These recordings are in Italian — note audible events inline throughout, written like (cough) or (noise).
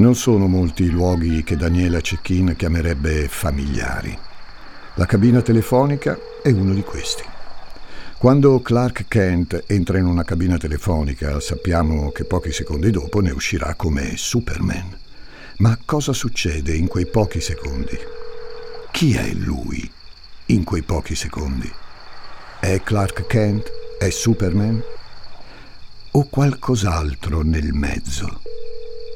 Non sono molti i luoghi che Daniela Cecchin chiamerebbe familiari. La cabina telefonica è uno di questi. Quando Clark Kent entra in una cabina telefonica sappiamo che pochi secondi dopo ne uscirà come Superman. Ma cosa succede in quei pochi secondi? Chi è lui in quei pochi secondi? È Clark Kent? È Superman? O qualcos'altro nel mezzo?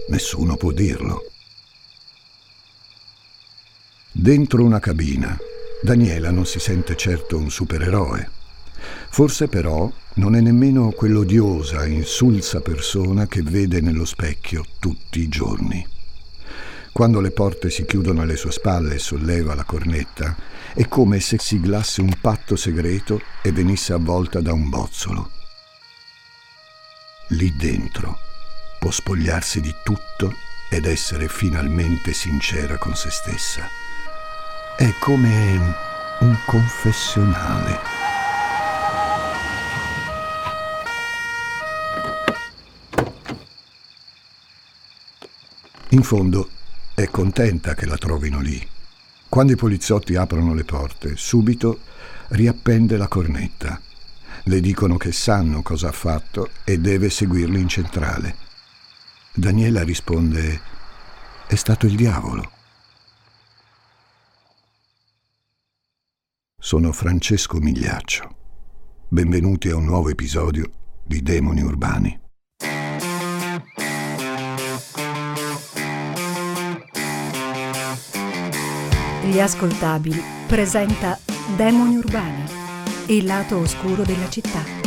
Nessuno può dirlo. Dentro una cabina, Daniela non si sente certo un supereroe. Forse però non è nemmeno quell'odiosa, insulsa persona che vede nello specchio tutti i giorni. Quando le porte si chiudono alle sue spalle e solleva la cornetta, è come se siglasse un patto segreto e venisse avvolta da un bozzolo. Lì dentro può spogliarsi di tutto ed essere finalmente sincera con se stessa. È come un confessionale. In fondo è contenta che la trovino lì. Quando i poliziotti aprono le porte, subito riappende la cornetta. Le dicono che sanno cosa ha fatto e deve seguirli in centrale. Daniela risponde, è stato il diavolo. Sono Francesco Migliaccio. Benvenuti a un nuovo episodio di Demoni Urbani. Gli ascoltabili presenta Demoni Urbani, il lato oscuro della città.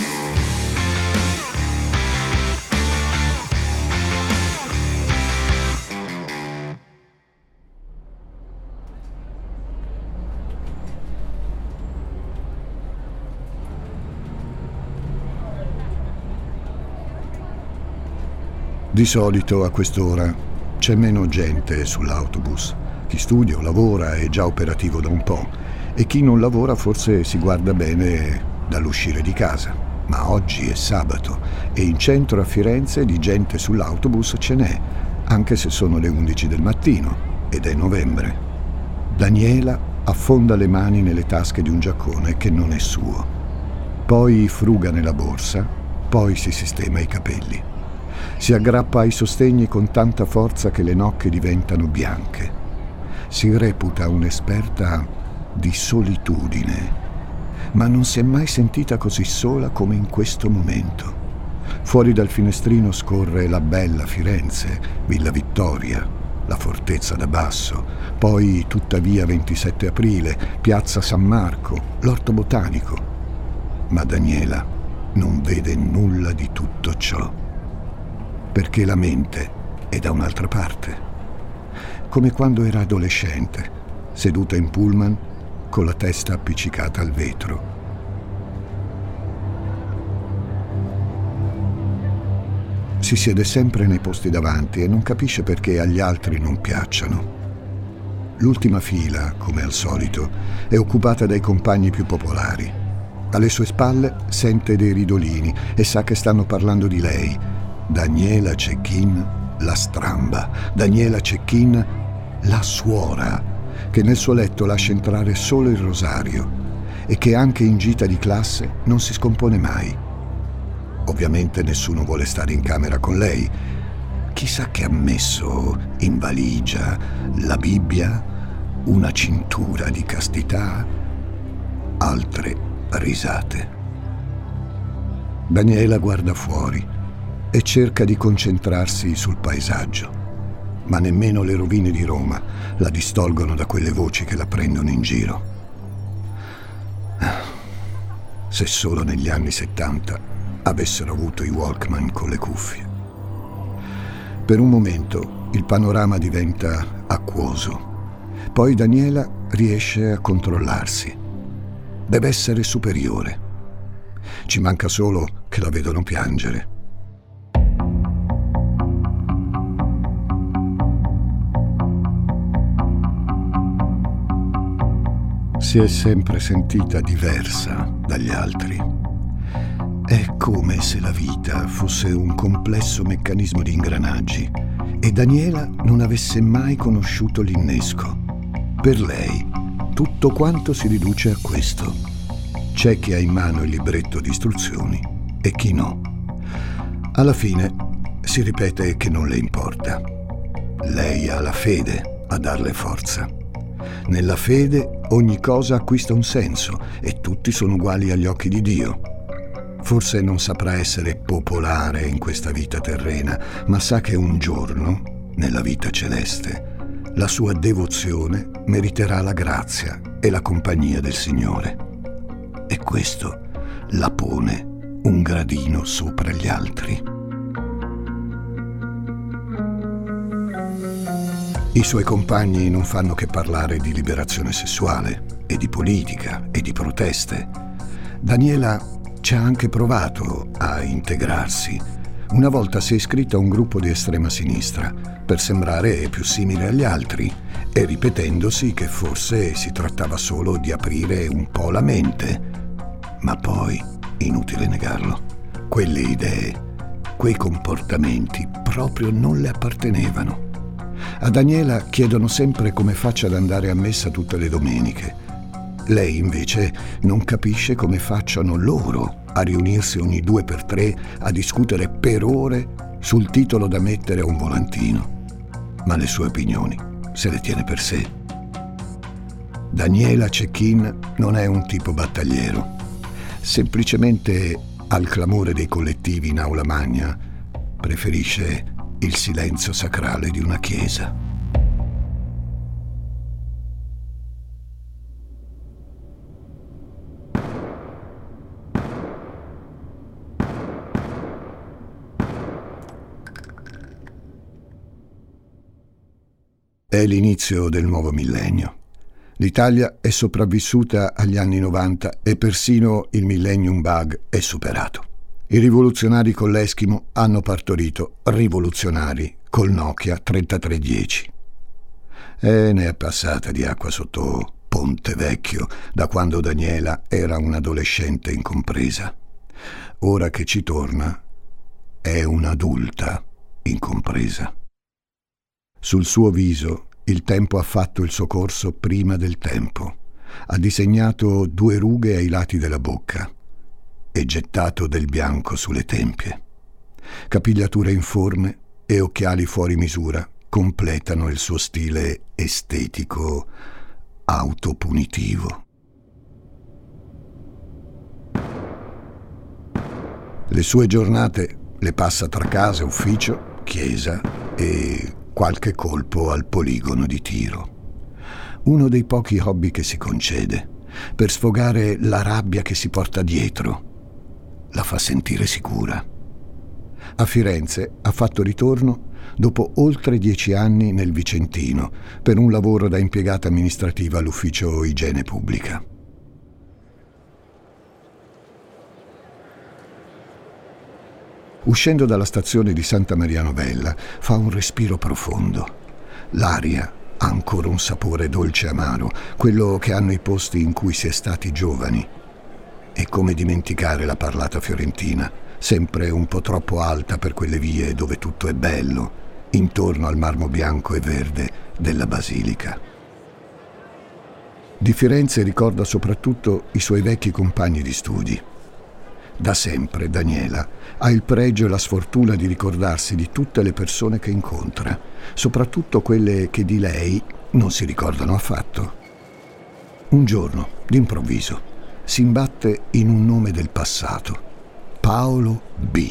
Di solito a quest'ora c'è meno gente sull'autobus. Chi studia o lavora è già operativo da un po' e chi non lavora forse si guarda bene dall'uscire di casa. Ma oggi è sabato e in centro a Firenze di gente sull'autobus ce n'è, anche se sono le 11 del mattino ed è novembre. Daniela affonda le mani nelle tasche di un giaccone che non è suo. Poi fruga nella borsa, poi si sistema i capelli. Si aggrappa ai sostegni con tanta forza che le nocche diventano bianche si reputa un'esperta di solitudine, ma non si è mai sentita così sola come in questo momento. Fuori dal finestrino scorre la bella Firenze, Villa Vittoria, la fortezza da basso, poi tutta via 27 aprile, piazza San Marco, l'orto botanico. Ma Daniela non vede nulla di tutto ciò, perché la mente è da un'altra parte come quando era adolescente, seduta in pullman con la testa appiccicata al vetro. Si siede sempre nei posti davanti e non capisce perché agli altri non piacciono. L'ultima fila, come al solito, è occupata dai compagni più popolari. Alle sue spalle sente dei ridolini e sa che stanno parlando di lei. Daniela Cecchin la stramba, Daniela Cecchin, la suora, che nel suo letto lascia entrare solo il rosario e che anche in gita di classe non si scompone mai. Ovviamente nessuno vuole stare in camera con lei. Chissà che ha messo in valigia la Bibbia, una cintura di castità, altre risate. Daniela guarda fuori e cerca di concentrarsi sul paesaggio. Ma nemmeno le rovine di Roma la distolgono da quelle voci che la prendono in giro. Se solo negli anni 70 avessero avuto i Walkman con le cuffie. Per un momento il panorama diventa acquoso. Poi Daniela riesce a controllarsi. Deve essere superiore. Ci manca solo che la vedono piangere. Si è sempre sentita diversa dagli altri. È come se la vita fosse un complesso meccanismo di ingranaggi e Daniela non avesse mai conosciuto l'innesco. Per lei tutto quanto si riduce a questo. C'è chi ha in mano il libretto di istruzioni e chi no. Alla fine si ripete che non le importa. Lei ha la fede a darle forza. Nella fede ogni cosa acquista un senso e tutti sono uguali agli occhi di Dio. Forse non saprà essere popolare in questa vita terrena, ma sa che un giorno, nella vita celeste, la sua devozione meriterà la grazia e la compagnia del Signore. E questo la pone un gradino sopra gli altri. I suoi compagni non fanno che parlare di liberazione sessuale e di politica e di proteste. Daniela ci ha anche provato a integrarsi. Una volta si è iscritta a un gruppo di estrema sinistra per sembrare più simile agli altri e ripetendosi che forse si trattava solo di aprire un po' la mente. Ma poi, inutile negarlo, quelle idee, quei comportamenti proprio non le appartenevano. A Daniela chiedono sempre come faccia ad andare a messa tutte le domeniche lei invece non capisce come facciano loro a riunirsi ogni due per tre a discutere per ore sul titolo da mettere a un volantino. Ma le sue opinioni se le tiene per sé. Daniela Cecchin non è un tipo battagliero. Semplicemente al clamore dei collettivi in aula magna preferisce il silenzio sacrale di una chiesa. È l'inizio del nuovo millennio. L'Italia è sopravvissuta agli anni 90 e persino il Millennium Bug è superato. I rivoluzionari con l'Eschimo hanno partorito rivoluzionari col Nokia 3310. E ne è passata di acqua sotto Ponte Vecchio da quando Daniela era un'adolescente incompresa. Ora che ci torna, è un'adulta incompresa. Sul suo viso il tempo ha fatto il suo corso prima del tempo. Ha disegnato due rughe ai lati della bocca e gettato del bianco sulle tempie. Capigliature informe e occhiali fuori misura completano il suo stile estetico autopunitivo. Le sue giornate le passa tra casa, ufficio, chiesa e qualche colpo al poligono di tiro. Uno dei pochi hobby che si concede, per sfogare la rabbia che si porta dietro. La fa sentire sicura. A Firenze ha fatto ritorno dopo oltre dieci anni nel Vicentino per un lavoro da impiegata amministrativa all'ufficio igiene pubblica. Uscendo dalla stazione di Santa Maria Novella, fa un respiro profondo. L'aria ha ancora un sapore dolce amaro, quello che hanno i posti in cui si è stati giovani. E come dimenticare la parlata fiorentina, sempre un po' troppo alta per quelle vie dove tutto è bello, intorno al marmo bianco e verde della basilica. Di Firenze ricorda soprattutto i suoi vecchi compagni di studi. Da sempre Daniela ha il pregio e la sfortuna di ricordarsi di tutte le persone che incontra, soprattutto quelle che di lei non si ricordano affatto. Un giorno, d'improvviso, si imbatte in un nome del passato, Paolo B.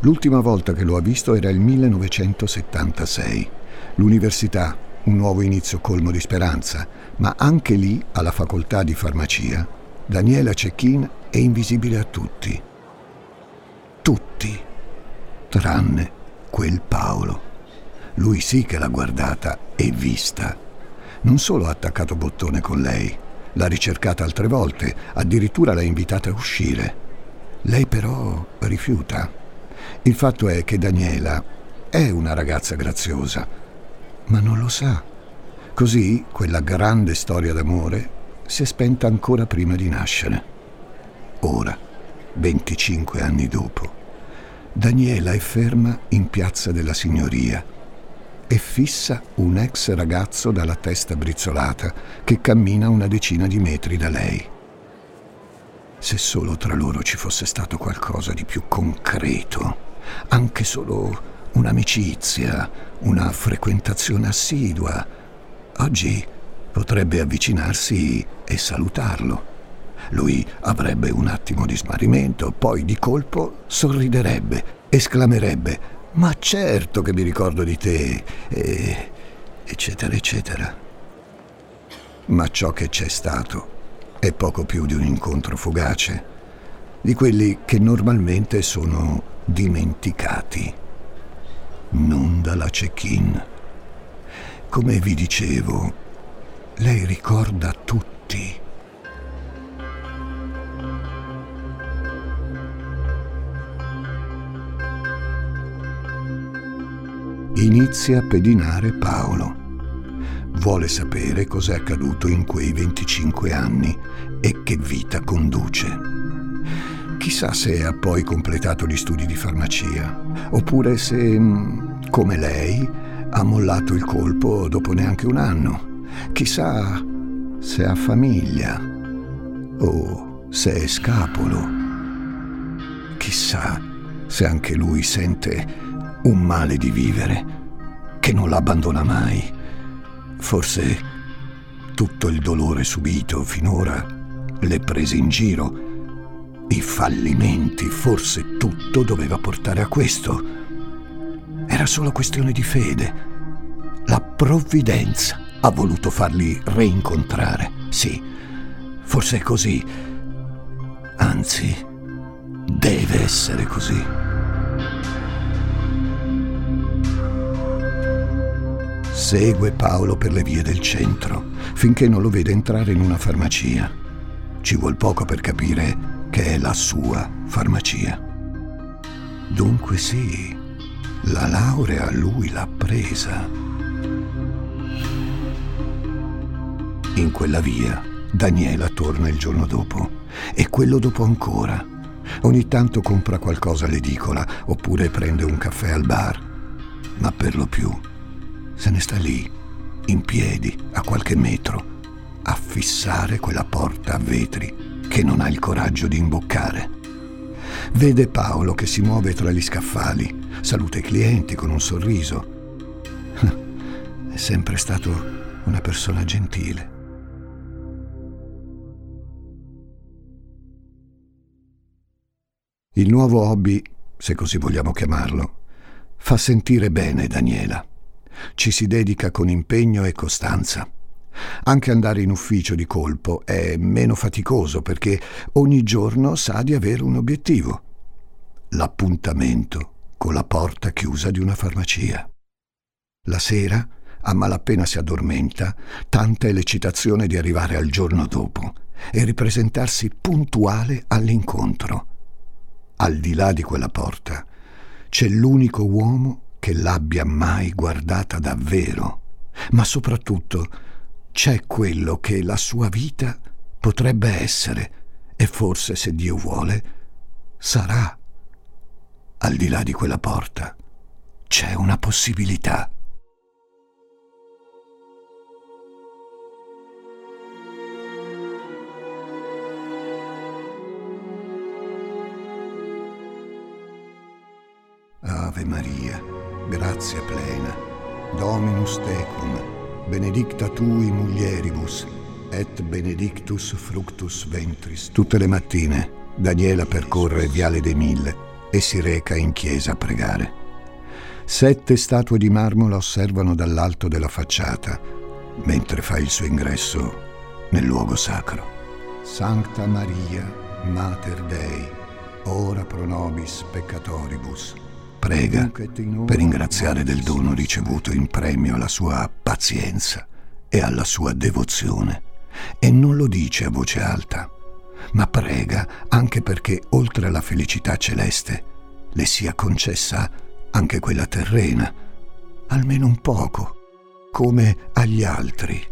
L'ultima volta che lo ha visto era il 1976. L'università, un nuovo inizio colmo di speranza, ma anche lì, alla facoltà di farmacia, Daniela Cecchin è invisibile a tutti. Tutti, tranne quel Paolo. Lui sì che l'ha guardata e vista. Non solo ha attaccato bottone con lei, l'ha ricercata altre volte, addirittura l'ha invitata a uscire. Lei però rifiuta. Il fatto è che Daniela è una ragazza graziosa, ma non lo sa. Così quella grande storia d'amore si è spenta ancora prima di nascere. Ora, 25 anni dopo, Daniela è ferma in piazza della Signoria e fissa un ex ragazzo dalla testa brizzolata che cammina una decina di metri da lei. Se solo tra loro ci fosse stato qualcosa di più concreto, anche solo un'amicizia, una frequentazione assidua, oggi potrebbe avvicinarsi e salutarlo. Lui avrebbe un attimo di smarrimento, poi di colpo sorriderebbe, esclamerebbe Ma certo che mi ricordo di te, e... eccetera, eccetera. Ma ciò che c'è stato è poco più di un incontro fugace, di quelli che normalmente sono dimenticati, non dalla check-in. Come vi dicevo, lei ricorda tutti. Inizia a pedinare Paolo. Vuole sapere cos'è accaduto in quei 25 anni e che vita conduce. Chissà se ha poi completato gli studi di farmacia, oppure se, mm, come lei, ha mollato il colpo dopo neanche un anno. Chissà se ha famiglia o se è scapolo. Chissà se anche lui sente un male di vivere che non l'abbandona mai. Forse tutto il dolore subito finora, le prese in giro, i fallimenti, forse tutto doveva portare a questo. Era solo questione di fede. La provvidenza ha voluto farli reincontrare. Sì, forse è così. Anzi, deve essere così. Segue Paolo per le vie del centro, finché non lo vede entrare in una farmacia. Ci vuol poco per capire che è la sua farmacia. Dunque sì, la laurea lui l'ha presa. In quella via Daniela torna il giorno dopo e quello dopo ancora. Ogni tanto compra qualcosa all'edicola oppure prende un caffè al bar, ma per lo più se ne sta lì, in piedi, a qualche metro, a fissare quella porta a vetri che non ha il coraggio di imboccare. Vede Paolo che si muove tra gli scaffali, saluta i clienti con un sorriso. (laughs) È sempre stato una persona gentile. Il nuovo hobby, se così vogliamo chiamarlo, fa sentire bene Daniela ci si dedica con impegno e costanza. Anche andare in ufficio di colpo è meno faticoso perché ogni giorno sa di avere un obiettivo. L'appuntamento con la porta chiusa di una farmacia. La sera, a malapena si addormenta, tanta è l'eccitazione di arrivare al giorno dopo e ripresentarsi puntuale all'incontro. Al di là di quella porta c'è l'unico uomo che l'abbia mai guardata davvero, ma soprattutto c'è quello che la sua vita potrebbe essere e forse, se Dio vuole, sarà. Al di là di quella porta c'è una possibilità. Ave Maria gratia plena, Dominus tecum, benedicta tui mulieribus, et benedictus fructus ventris. Tutte le mattine Daniela percorre Viale dei Mille e si reca in chiesa a pregare. Sette statue di marmo la osservano dall'alto della facciata, mentre fa il suo ingresso nel luogo sacro. Sancta Maria, Mater Dei, ora pro nobis peccatoribus, prega per ringraziare del dono ricevuto in premio alla sua pazienza e alla sua devozione. E non lo dice a voce alta, ma prega anche perché oltre alla felicità celeste le sia concessa anche quella terrena, almeno un poco, come agli altri.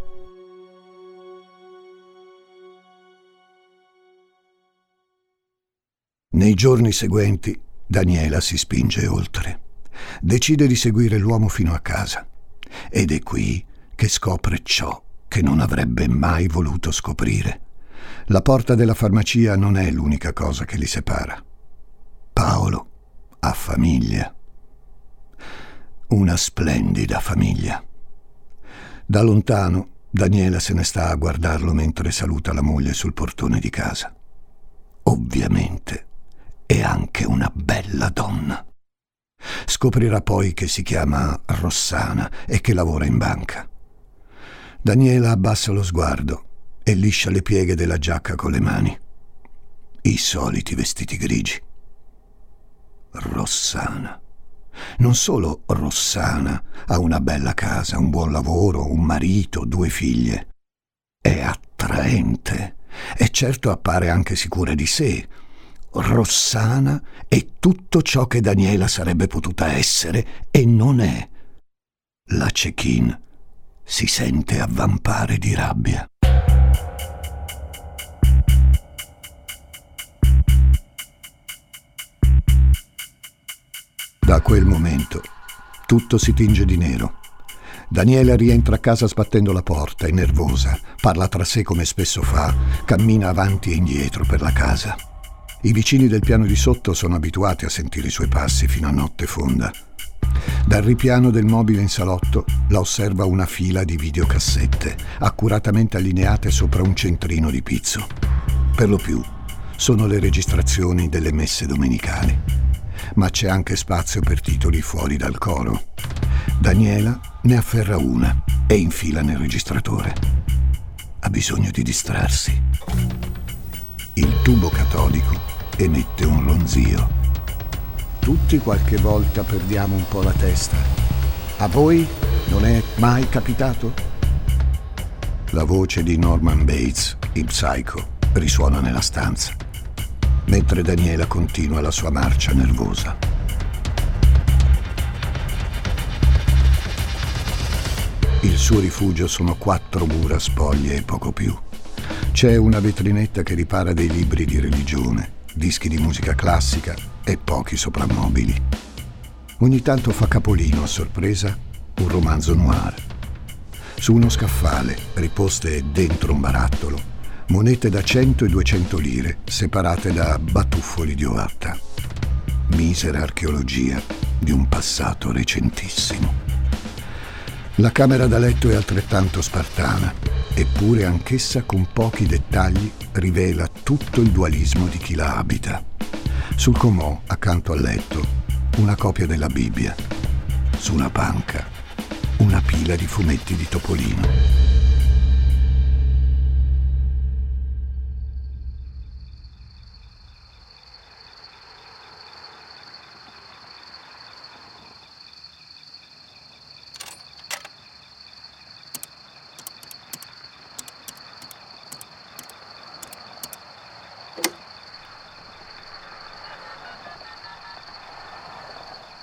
Nei giorni seguenti Daniela si spinge oltre. Decide di seguire l'uomo fino a casa. ed è qui che scopre ciò che non avrebbe mai voluto scoprire. La porta della farmacia non è l'unica cosa che li separa. Paolo ha famiglia. Una splendida famiglia. Da lontano Daniela se ne sta a guardarlo mentre saluta la moglie sul portone di casa. Ovviamente è anche una bella donna. Scoprirà poi che si chiama Rossana e che lavora in banca. Daniela abbassa lo sguardo e liscia le pieghe della giacca con le mani. I soliti vestiti grigi. Rossana. Non solo Rossana ha una bella casa, un buon lavoro, un marito, due figlie. È attraente e certo appare anche sicura di sé. Rossana è tutto ciò che Daniela sarebbe potuta essere e non è. La Cekin si sente avvampare di rabbia. Da quel momento tutto si tinge di nero. Daniela rientra a casa sbattendo la porta, è nervosa, parla tra sé come spesso fa, cammina avanti e indietro per la casa. I vicini del piano di sotto sono abituati a sentire i suoi passi fino a notte fonda. Dal ripiano del mobile in salotto la osserva una fila di videocassette, accuratamente allineate sopra un centrino di pizzo. Per lo più sono le registrazioni delle messe domenicali ma c'è anche spazio per titoli fuori dal coro. Daniela ne afferra una e infila nel registratore. Ha bisogno di distrarsi. Il tubo catodico emette un ronzio. Tutti qualche volta perdiamo un po' la testa. A voi non è mai capitato? La voce di Norman Bates, il psycho, risuona nella stanza mentre Daniela continua la sua marcia nervosa. Il suo rifugio sono quattro mura spoglie e poco più. C'è una vetrinetta che ripara dei libri di religione, dischi di musica classica e pochi soprammobili. Ogni tanto fa capolino a sorpresa un romanzo noir. Su uno scaffale, riposte dentro un barattolo, monete da 100 e 200 lire, separate da batuffoli di ovatta. Misera archeologia di un passato recentissimo. La camera da letto è altrettanto spartana, eppure anch'essa con pochi dettagli rivela tutto il dualismo di chi la abita. Sul comò, accanto al letto, una copia della Bibbia. Su una panca, una pila di fumetti di Topolino.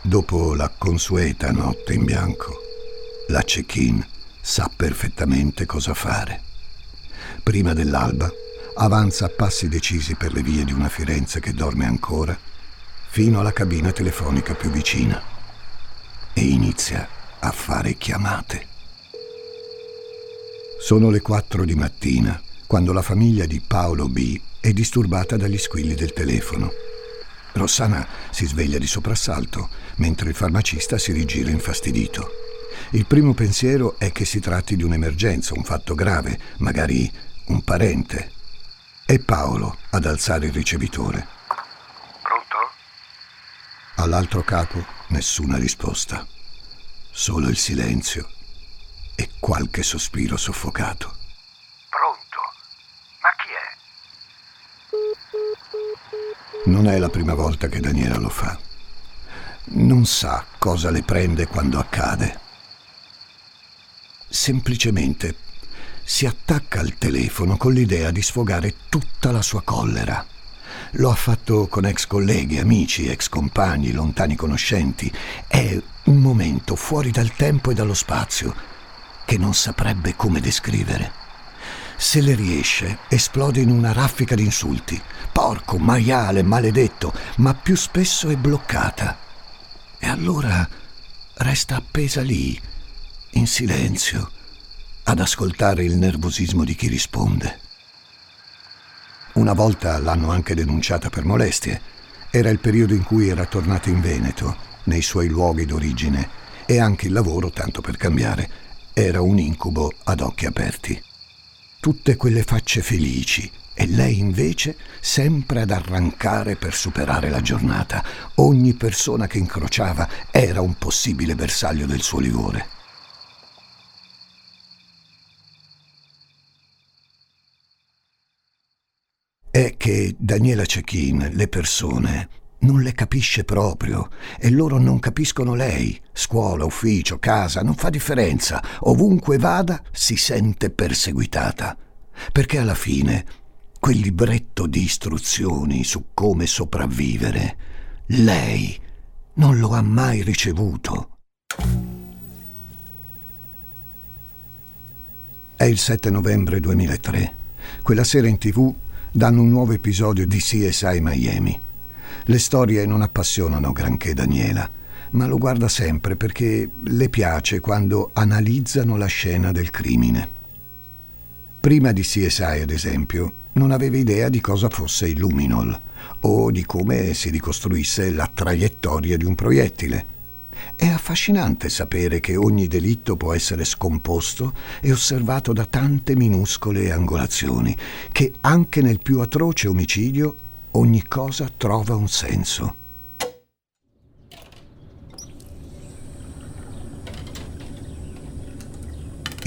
Dopo la consueta notte in bianco, la check-in sa perfettamente cosa fare. Prima dell'alba avanza a passi decisi per le vie di una Firenze che dorme ancora, fino alla cabina telefonica più vicina e inizia a fare chiamate. Sono le 4 di mattina quando la famiglia di Paolo B è disturbata dagli squilli del telefono. Rossana si sveglia di soprassalto, mentre il farmacista si rigira infastidito. Il primo pensiero è che si tratti di un'emergenza, un fatto grave, magari un parente. È Paolo ad alzare il ricevitore. Pronto? All'altro capo nessuna risposta, solo il silenzio e qualche sospiro soffocato. Non è la prima volta che Daniela lo fa. Non sa cosa le prende quando accade. Semplicemente si attacca al telefono con l'idea di sfogare tutta la sua collera. Lo ha fatto con ex colleghi, amici, ex compagni, lontani conoscenti. È un momento fuori dal tempo e dallo spazio che non saprebbe come descrivere. Se le riesce, esplode in una raffica di insulti. Porco, maiale, maledetto, ma più spesso è bloccata. E allora resta appesa lì, in silenzio, ad ascoltare il nervosismo di chi risponde. Una volta l'hanno anche denunciata per molestie. Era il periodo in cui era tornata in Veneto, nei suoi luoghi d'origine, e anche il lavoro, tanto per cambiare, era un incubo ad occhi aperti. Tutte quelle facce felici, e lei invece sempre ad arrancare per superare la giornata. Ogni persona che incrociava era un possibile bersaglio del suo livore. È che Daniela Cechin le persone non le capisce proprio e loro non capiscono lei. Scuola, ufficio, casa, non fa differenza. Ovunque vada si sente perseguitata. Perché alla fine quel libretto di istruzioni su come sopravvivere, lei non lo ha mai ricevuto. È il 7 novembre 2003. Quella sera in tv danno un nuovo episodio di CSI Miami. Le storie non appassionano granché Daniela, ma lo guarda sempre perché le piace quando analizzano la scena del crimine. Prima di CSI, ad esempio, non aveva idea di cosa fosse il luminol o di come si ricostruisse la traiettoria di un proiettile. È affascinante sapere che ogni delitto può essere scomposto e osservato da tante minuscole angolazioni, che anche nel più atroce omicidio ogni cosa trova un senso.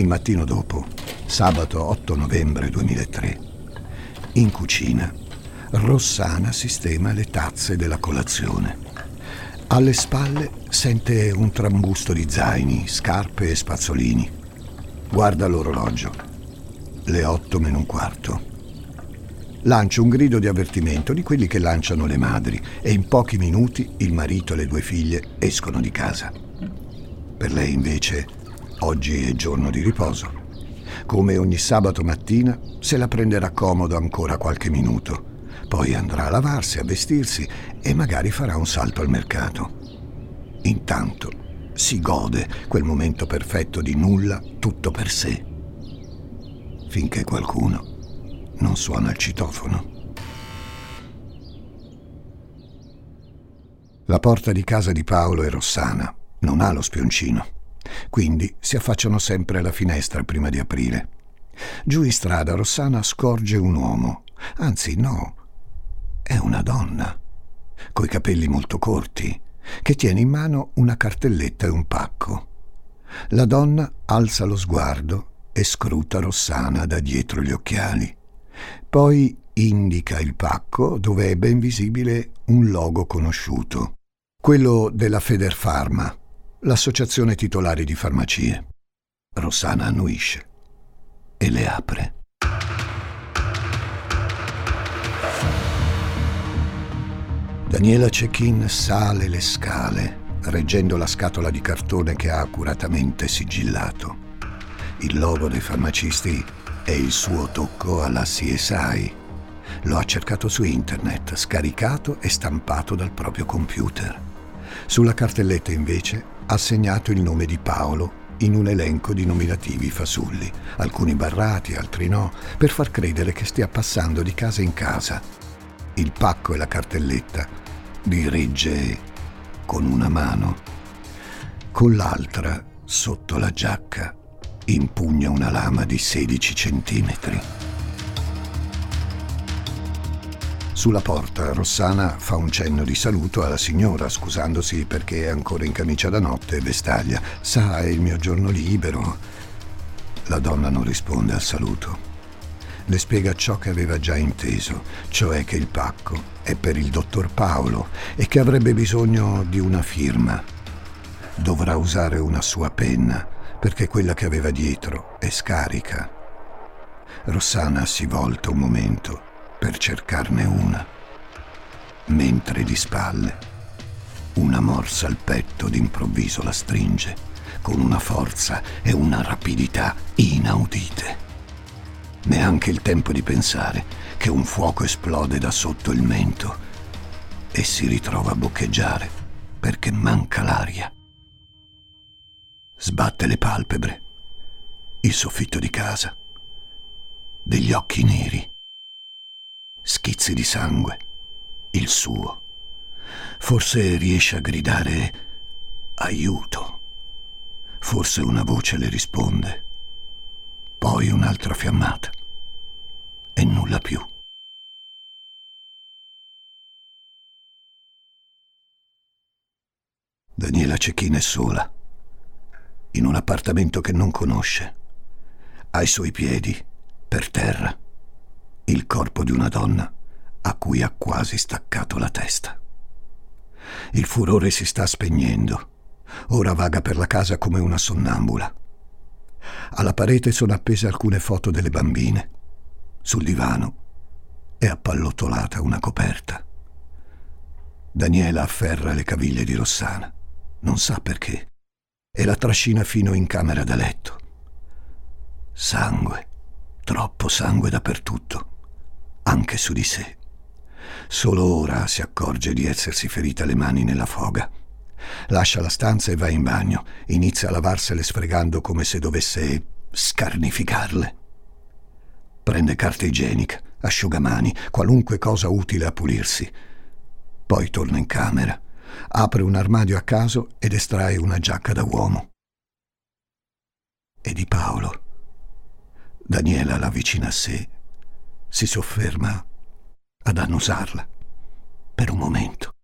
Il mattino dopo, sabato 8 novembre 2003, in cucina, Rossana sistema le tazze della colazione. Alle spalle sente un trambusto di zaini, scarpe e spazzolini. Guarda l'orologio. Le otto meno un quarto. Lancia un grido di avvertimento di quelli che lanciano le madri e in pochi minuti il marito e le due figlie escono di casa. Per lei invece oggi è giorno di riposo. Come ogni sabato mattina, se la prenderà comodo ancora qualche minuto. Poi andrà a lavarsi, a vestirsi e magari farà un salto al mercato. Intanto si gode quel momento perfetto di nulla tutto per sé. Finché qualcuno non suona il citofono. La porta di casa di Paolo è Rossana, non ha lo spioncino. Quindi si affacciano sempre alla finestra prima di aprire. Giù in strada Rossana scorge un uomo, anzi no, è una donna, coi capelli molto corti, che tiene in mano una cartelletta e un pacco. La donna alza lo sguardo e scruta Rossana da dietro gli occhiali. Poi indica il pacco dove è ben visibile un logo conosciuto, quello della Federpharma, l'associazione titolare di farmacie. Rossana annuisce e le apre. Daniela Cechin sale le scale, reggendo la scatola di cartone che ha accuratamente sigillato. Il logo dei farmacisti è il suo tocco alla CSI. Lo ha cercato su internet, scaricato e stampato dal proprio computer. Sulla cartelletta invece ha segnato il nome di Paolo in un elenco di nominativi fasulli, alcuni barrati, altri no, per far credere che stia passando di casa in casa. Il pacco e la cartelletta li regge con una mano. Con l'altra, sotto la giacca, impugna una lama di 16 centimetri. Sulla porta Rossana fa un cenno di saluto alla signora, scusandosi perché è ancora in camicia da notte e vestaglia. Sa, è il mio giorno libero. La donna non risponde al saluto. Le spiega ciò che aveva già inteso, cioè che il pacco è per il dottor Paolo e che avrebbe bisogno di una firma. Dovrà usare una sua penna perché quella che aveva dietro è scarica. Rossana si volta un momento per cercarne una, mentre di spalle una morsa al petto d'improvviso la stringe con una forza e una rapidità inaudite. Neanche il tempo di pensare che un fuoco esplode da sotto il mento e si ritrova a boccheggiare perché manca l'aria. Sbatte le palpebre. Il soffitto di casa. Degli occhi neri. Schizzi di sangue. Il suo. Forse riesce a gridare aiuto. Forse una voce le risponde. Poi un'altra fiammata. E nulla più. Daniela Cecchina è sola, in un appartamento che non conosce. Ai suoi piedi, per terra, il corpo di una donna a cui ha quasi staccato la testa. Il furore si sta spegnendo. Ora vaga per la casa come una sonnambula. Alla parete sono appese alcune foto delle bambine. Sul divano è appallottolata una coperta. Daniela afferra le caviglie di Rossana non sa perché, e la trascina fino in camera da letto. Sangue, troppo sangue dappertutto, anche su di sé. Solo ora si accorge di essersi ferita le mani nella foga. Lascia la stanza e va in bagno. Inizia a lavarsele sfregando come se dovesse scarnificarle. Prende carta igienica, asciugamani, qualunque cosa utile a pulirsi. Poi torna in camera apre un armadio a caso ed estrae una giacca da uomo. E di Paolo. Daniela la avvicina a sé, si sofferma ad annusarla per un momento.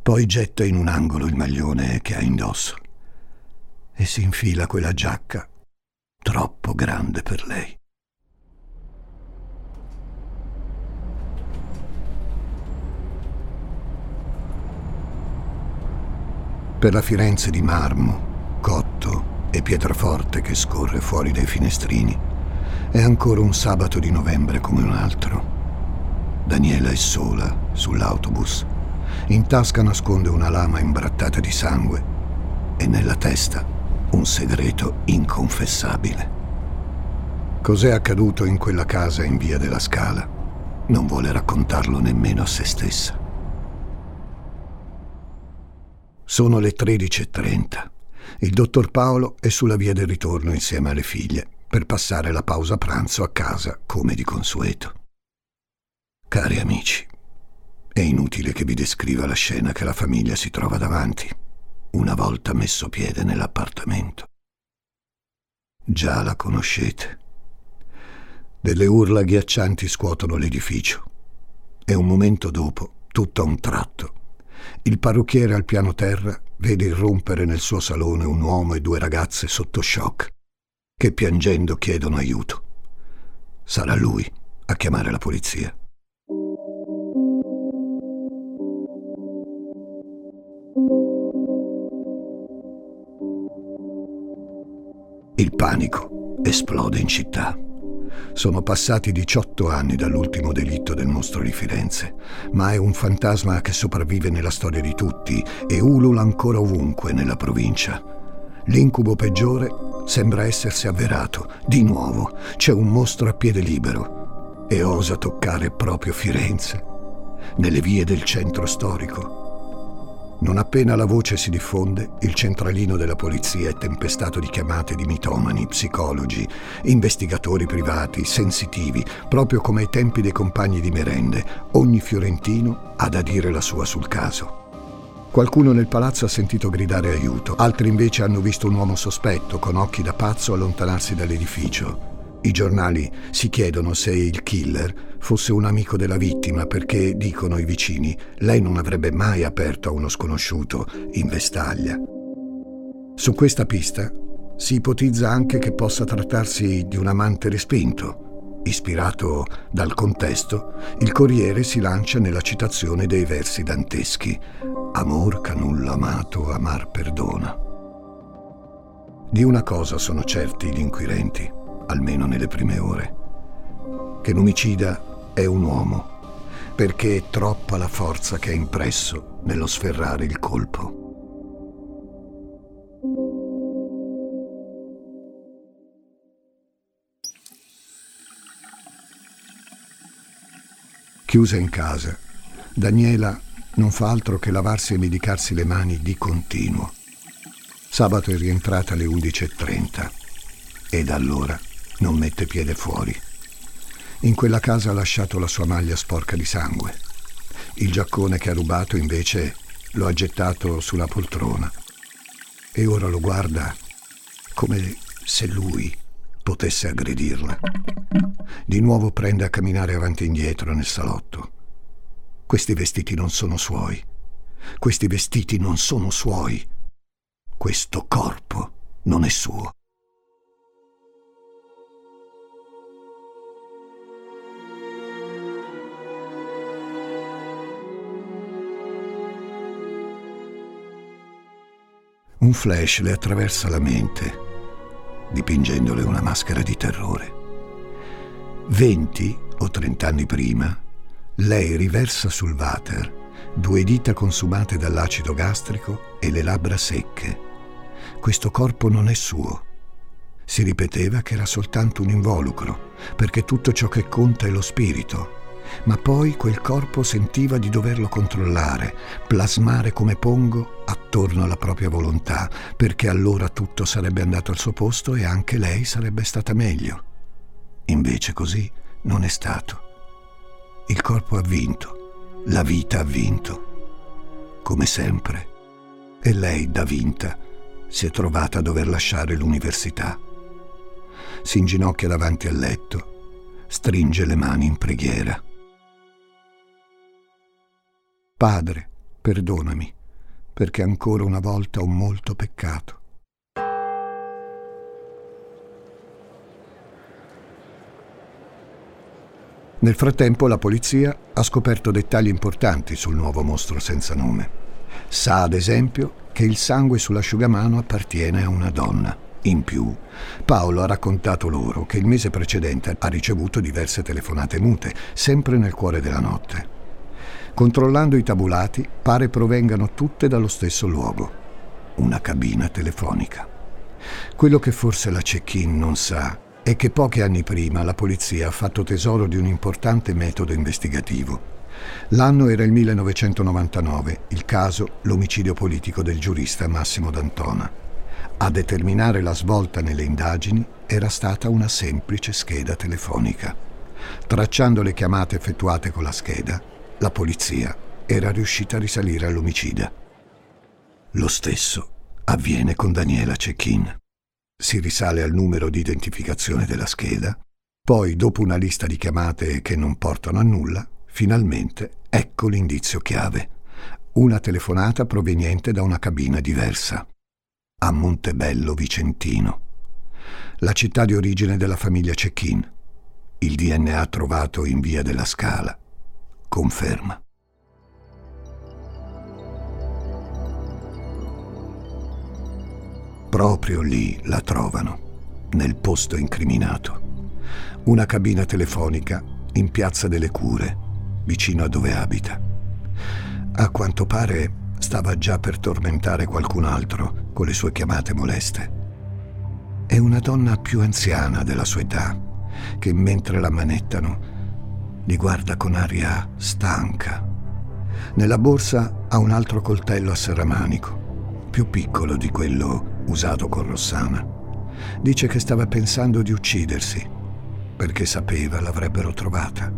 Poi getta in un angolo il maglione che ha indosso e si infila quella giacca troppo grande per lei. per la Firenze di marmo, cotto e pietraforte che scorre fuori dai finestrini. È ancora un sabato di novembre come un altro. Daniela è sola sull'autobus. In tasca nasconde una lama imbrattata di sangue e nella testa un segreto inconfessabile. Cos'è accaduto in quella casa in via della Scala? Non vuole raccontarlo nemmeno a se stessa. Sono le 13.30. Il dottor Paolo è sulla via del ritorno insieme alle figlie per passare la pausa pranzo a casa come di consueto. Cari amici, è inutile che vi descriva la scena che la famiglia si trova davanti una volta messo piede nell'appartamento. Già la conoscete. Delle urla ghiaccianti scuotono l'edificio e un momento dopo, tutto a un tratto, il parrucchiere al piano terra vede irrompere nel suo salone un uomo e due ragazze sotto shock, che piangendo chiedono aiuto. Sarà lui a chiamare la polizia. Il panico esplode in città. Sono passati 18 anni dall'ultimo delitto del mostro di Firenze, ma è un fantasma che sopravvive nella storia di tutti e ulula ancora ovunque nella provincia. L'incubo peggiore sembra essersi avverato. Di nuovo c'è un mostro a piede libero e osa toccare proprio Firenze, nelle vie del centro storico. Non appena la voce si diffonde, il centralino della polizia è tempestato di chiamate di mitomani, psicologi, investigatori privati, sensitivi, proprio come ai tempi dei compagni di merende. Ogni fiorentino ha da dire la sua sul caso. Qualcuno nel palazzo ha sentito gridare aiuto, altri invece hanno visto un uomo sospetto con occhi da pazzo allontanarsi dall'edificio. I giornali si chiedono se il killer fosse un amico della vittima perché, dicono i vicini, lei non avrebbe mai aperto a uno sconosciuto in vestaglia. Su questa pista si ipotizza anche che possa trattarsi di un amante respinto. Ispirato dal contesto, il Corriere si lancia nella citazione dei versi danteschi Amor canulla amato, amar perdona. Di una cosa sono certi gli inquirenti almeno nelle prime ore, che l'omicida è un uomo, perché è troppa la forza che è impresso nello sferrare il colpo. Chiusa in casa, Daniela non fa altro che lavarsi e medicarsi le mani di continuo Sabato è rientrata alle 11.30 e da allora non mette piede fuori. In quella casa ha lasciato la sua maglia sporca di sangue. Il giaccone che ha rubato invece lo ha gettato sulla poltrona e ora lo guarda come se lui potesse aggredirla. Di nuovo prende a camminare avanti e indietro nel salotto. Questi vestiti non sono suoi. Questi vestiti non sono suoi. Questo corpo non è suo. Un flash le attraversa la mente, dipingendole una maschera di terrore. Venti o trent'anni prima, lei riversa sul water due dita consumate dall'acido gastrico e le labbra secche. Questo corpo non è suo. Si ripeteva che era soltanto un involucro, perché tutto ciò che conta è lo spirito ma poi quel corpo sentiva di doverlo controllare, plasmare come pongo attorno alla propria volontà, perché allora tutto sarebbe andato al suo posto e anche lei sarebbe stata meglio. Invece così non è stato. Il corpo ha vinto, la vita ha vinto, come sempre. E lei, da vinta, si è trovata a dover lasciare l'università. Si inginocchia davanti al letto, stringe le mani in preghiera. Padre, perdonami, perché ancora una volta ho molto peccato. Nel frattempo la polizia ha scoperto dettagli importanti sul nuovo mostro senza nome. Sa ad esempio che il sangue sull'asciugamano appartiene a una donna. In più, Paolo ha raccontato loro che il mese precedente ha ricevuto diverse telefonate mute, sempre nel cuore della notte. Controllando i tabulati, pare provengano tutte dallo stesso luogo, una cabina telefonica. Quello che forse la check-in non sa è che pochi anni prima la polizia ha fatto tesoro di un importante metodo investigativo. L'anno era il 1999, il caso l'omicidio politico del giurista Massimo D'Antona. A determinare la svolta nelle indagini era stata una semplice scheda telefonica. Tracciando le chiamate effettuate con la scheda, la polizia era riuscita a risalire all'omicida. Lo stesso avviene con Daniela Cecchin. Si risale al numero di identificazione della scheda, poi dopo una lista di chiamate che non portano a nulla, finalmente ecco l'indizio chiave. Una telefonata proveniente da una cabina diversa, a Montebello Vicentino, la città di origine della famiglia Cecchin. Il DNA trovato in via della Scala conferma. Proprio lì la trovano, nel posto incriminato. Una cabina telefonica in Piazza delle Cure, vicino a dove abita. A quanto pare stava già per tormentare qualcun altro con le sue chiamate moleste. È una donna più anziana della sua età, che mentre la manettano li guarda con aria stanca. Nella borsa ha un altro coltello a serramanico, più piccolo di quello usato con Rossana. Dice che stava pensando di uccidersi, perché sapeva l'avrebbero trovata.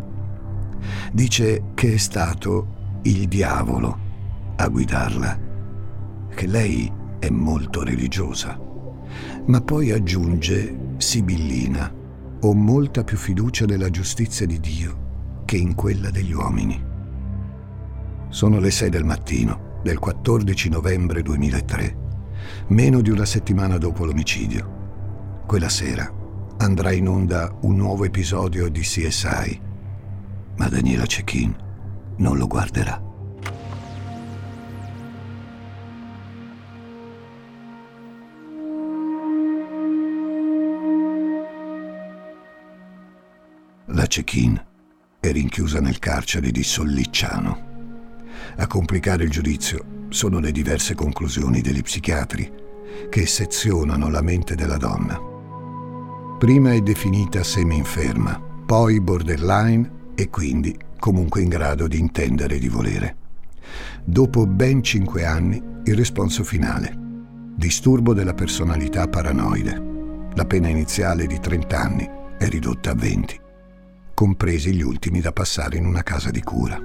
Dice che è stato il diavolo a guidarla, che lei è molto religiosa, ma poi aggiunge sibillina, ho molta più fiducia nella giustizia di Dio che in quella degli uomini. Sono le 6 del mattino del 14 novembre 2003, meno di una settimana dopo l'omicidio. Quella sera andrà in onda un nuovo episodio di CSI, ma Daniela Cecchin non lo guarderà. La Cecchin è rinchiusa nel carcere di Sollicciano. A complicare il giudizio sono le diverse conclusioni degli psichiatri che sezionano la mente della donna. Prima è definita semi-inferma, poi borderline e quindi comunque in grado di intendere e di volere. Dopo ben cinque anni il responso finale. Disturbo della personalità paranoide. La pena iniziale di 30 anni è ridotta a 20, compresi gli ultimi da passare in una casa di cura.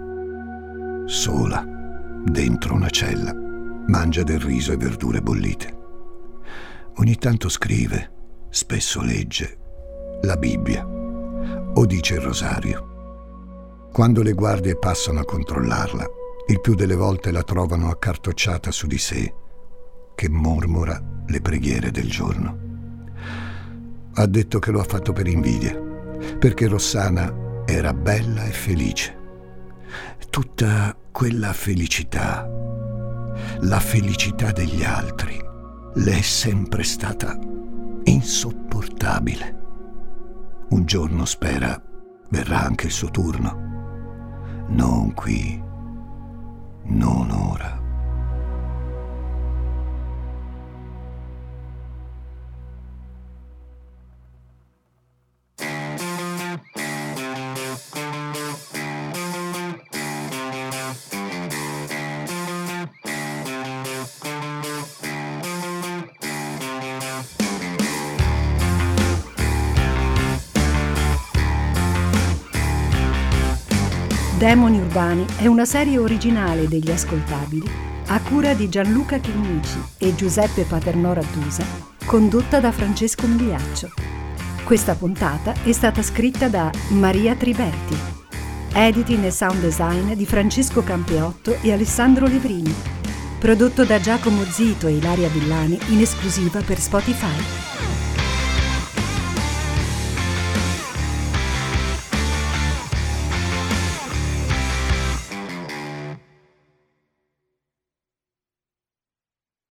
Sola, dentro una cella, mangia del riso e verdure bollite. Ogni tanto scrive, spesso legge, la Bibbia o dice il rosario. Quando le guardie passano a controllarla, il più delle volte la trovano accartocciata su di sé, che mormora le preghiere del giorno. Ha detto che lo ha fatto per invidia, perché Rossana era bella e felice. Tutta quella felicità, la felicità degli altri, le è sempre stata insopportabile. Un giorno spera verrà anche il suo turno. Non qui, non ora. Urbani è una serie originale degli ascoltabili a cura di Gianluca Chinnici e Giuseppe Paternò Rattusa, condotta da Francesco Migliaccio. Questa puntata è stata scritta da Maria Triberti. Editing e sound design di Francesco Campeotto e Alessandro Levrini. Prodotto da Giacomo Zito e Ilaria Villani in esclusiva per Spotify.